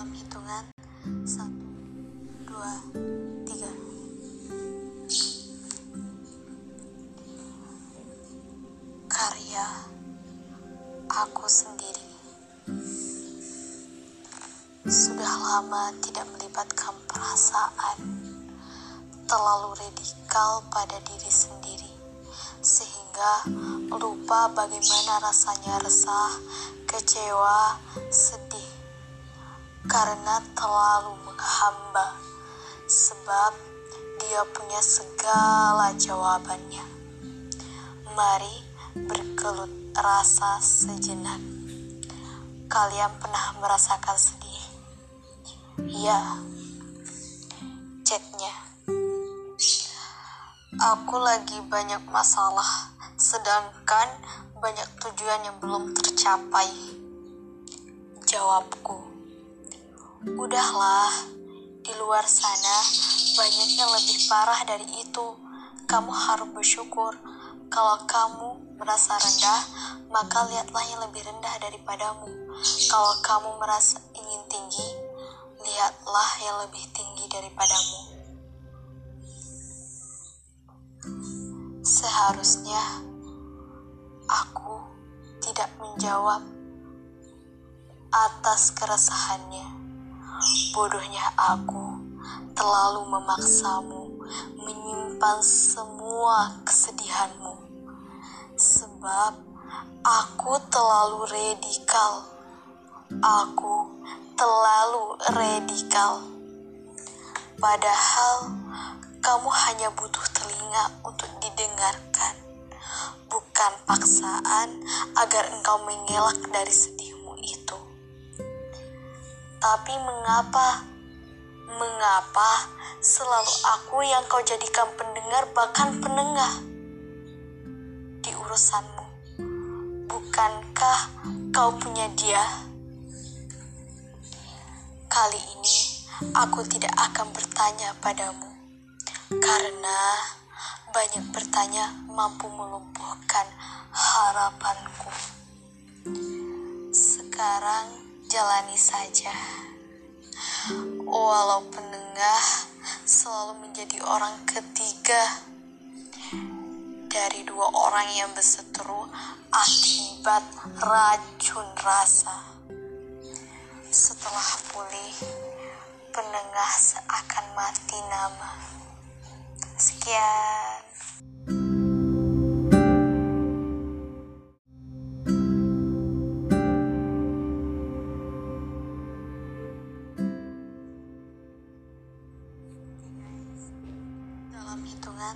dalam hitungan satu, dua, tiga. Karya aku sendiri sudah lama tidak melibatkan perasaan, terlalu radikal pada diri sendiri, sehingga lupa bagaimana rasanya resah, kecewa, sedih karena terlalu menghamba, sebab dia punya segala jawabannya. Mari berkelut rasa sejenak. Kalian pernah merasakan sedih? Ya, chatnya. Aku lagi banyak masalah, sedangkan banyak tujuan yang belum tercapai. Jawabku, udahlah, di luar sana banyak yang lebih parah dari itu. Kamu harus bersyukur. Kalau kamu merasa rendah, maka lihatlah yang lebih rendah daripadamu. Kalau kamu merasa ingin tinggi, lihatlah yang lebih tinggi daripadamu. Seharusnya aku tidak menjawab atas keresahannya. Bodohnya aku terlalu memaksamu menyimpan semua kesedihanmu. Sebab aku terlalu radikal. Aku terlalu radikal. Padahal kamu hanya butuh telinga untuk didengarkan, bukan paksaan agar engkau mengelak dari sedihmu itu. Tapi mengapa? Mengapa selalu aku yang kau jadikan pendengar bahkan penengah di urusanmu? Bukankah kau punya dia? Kali ini aku tidak akan bertanya padamu karena banyak bertanya mampu melumpuhkan harapanku. Sekarang jalani saja. Walau penengah selalu menjadi orang ketiga dari dua orang yang berseteru akibat racun rasa. Setelah pulih, penengah seakan mati nama. Sekian. Dalam hitungan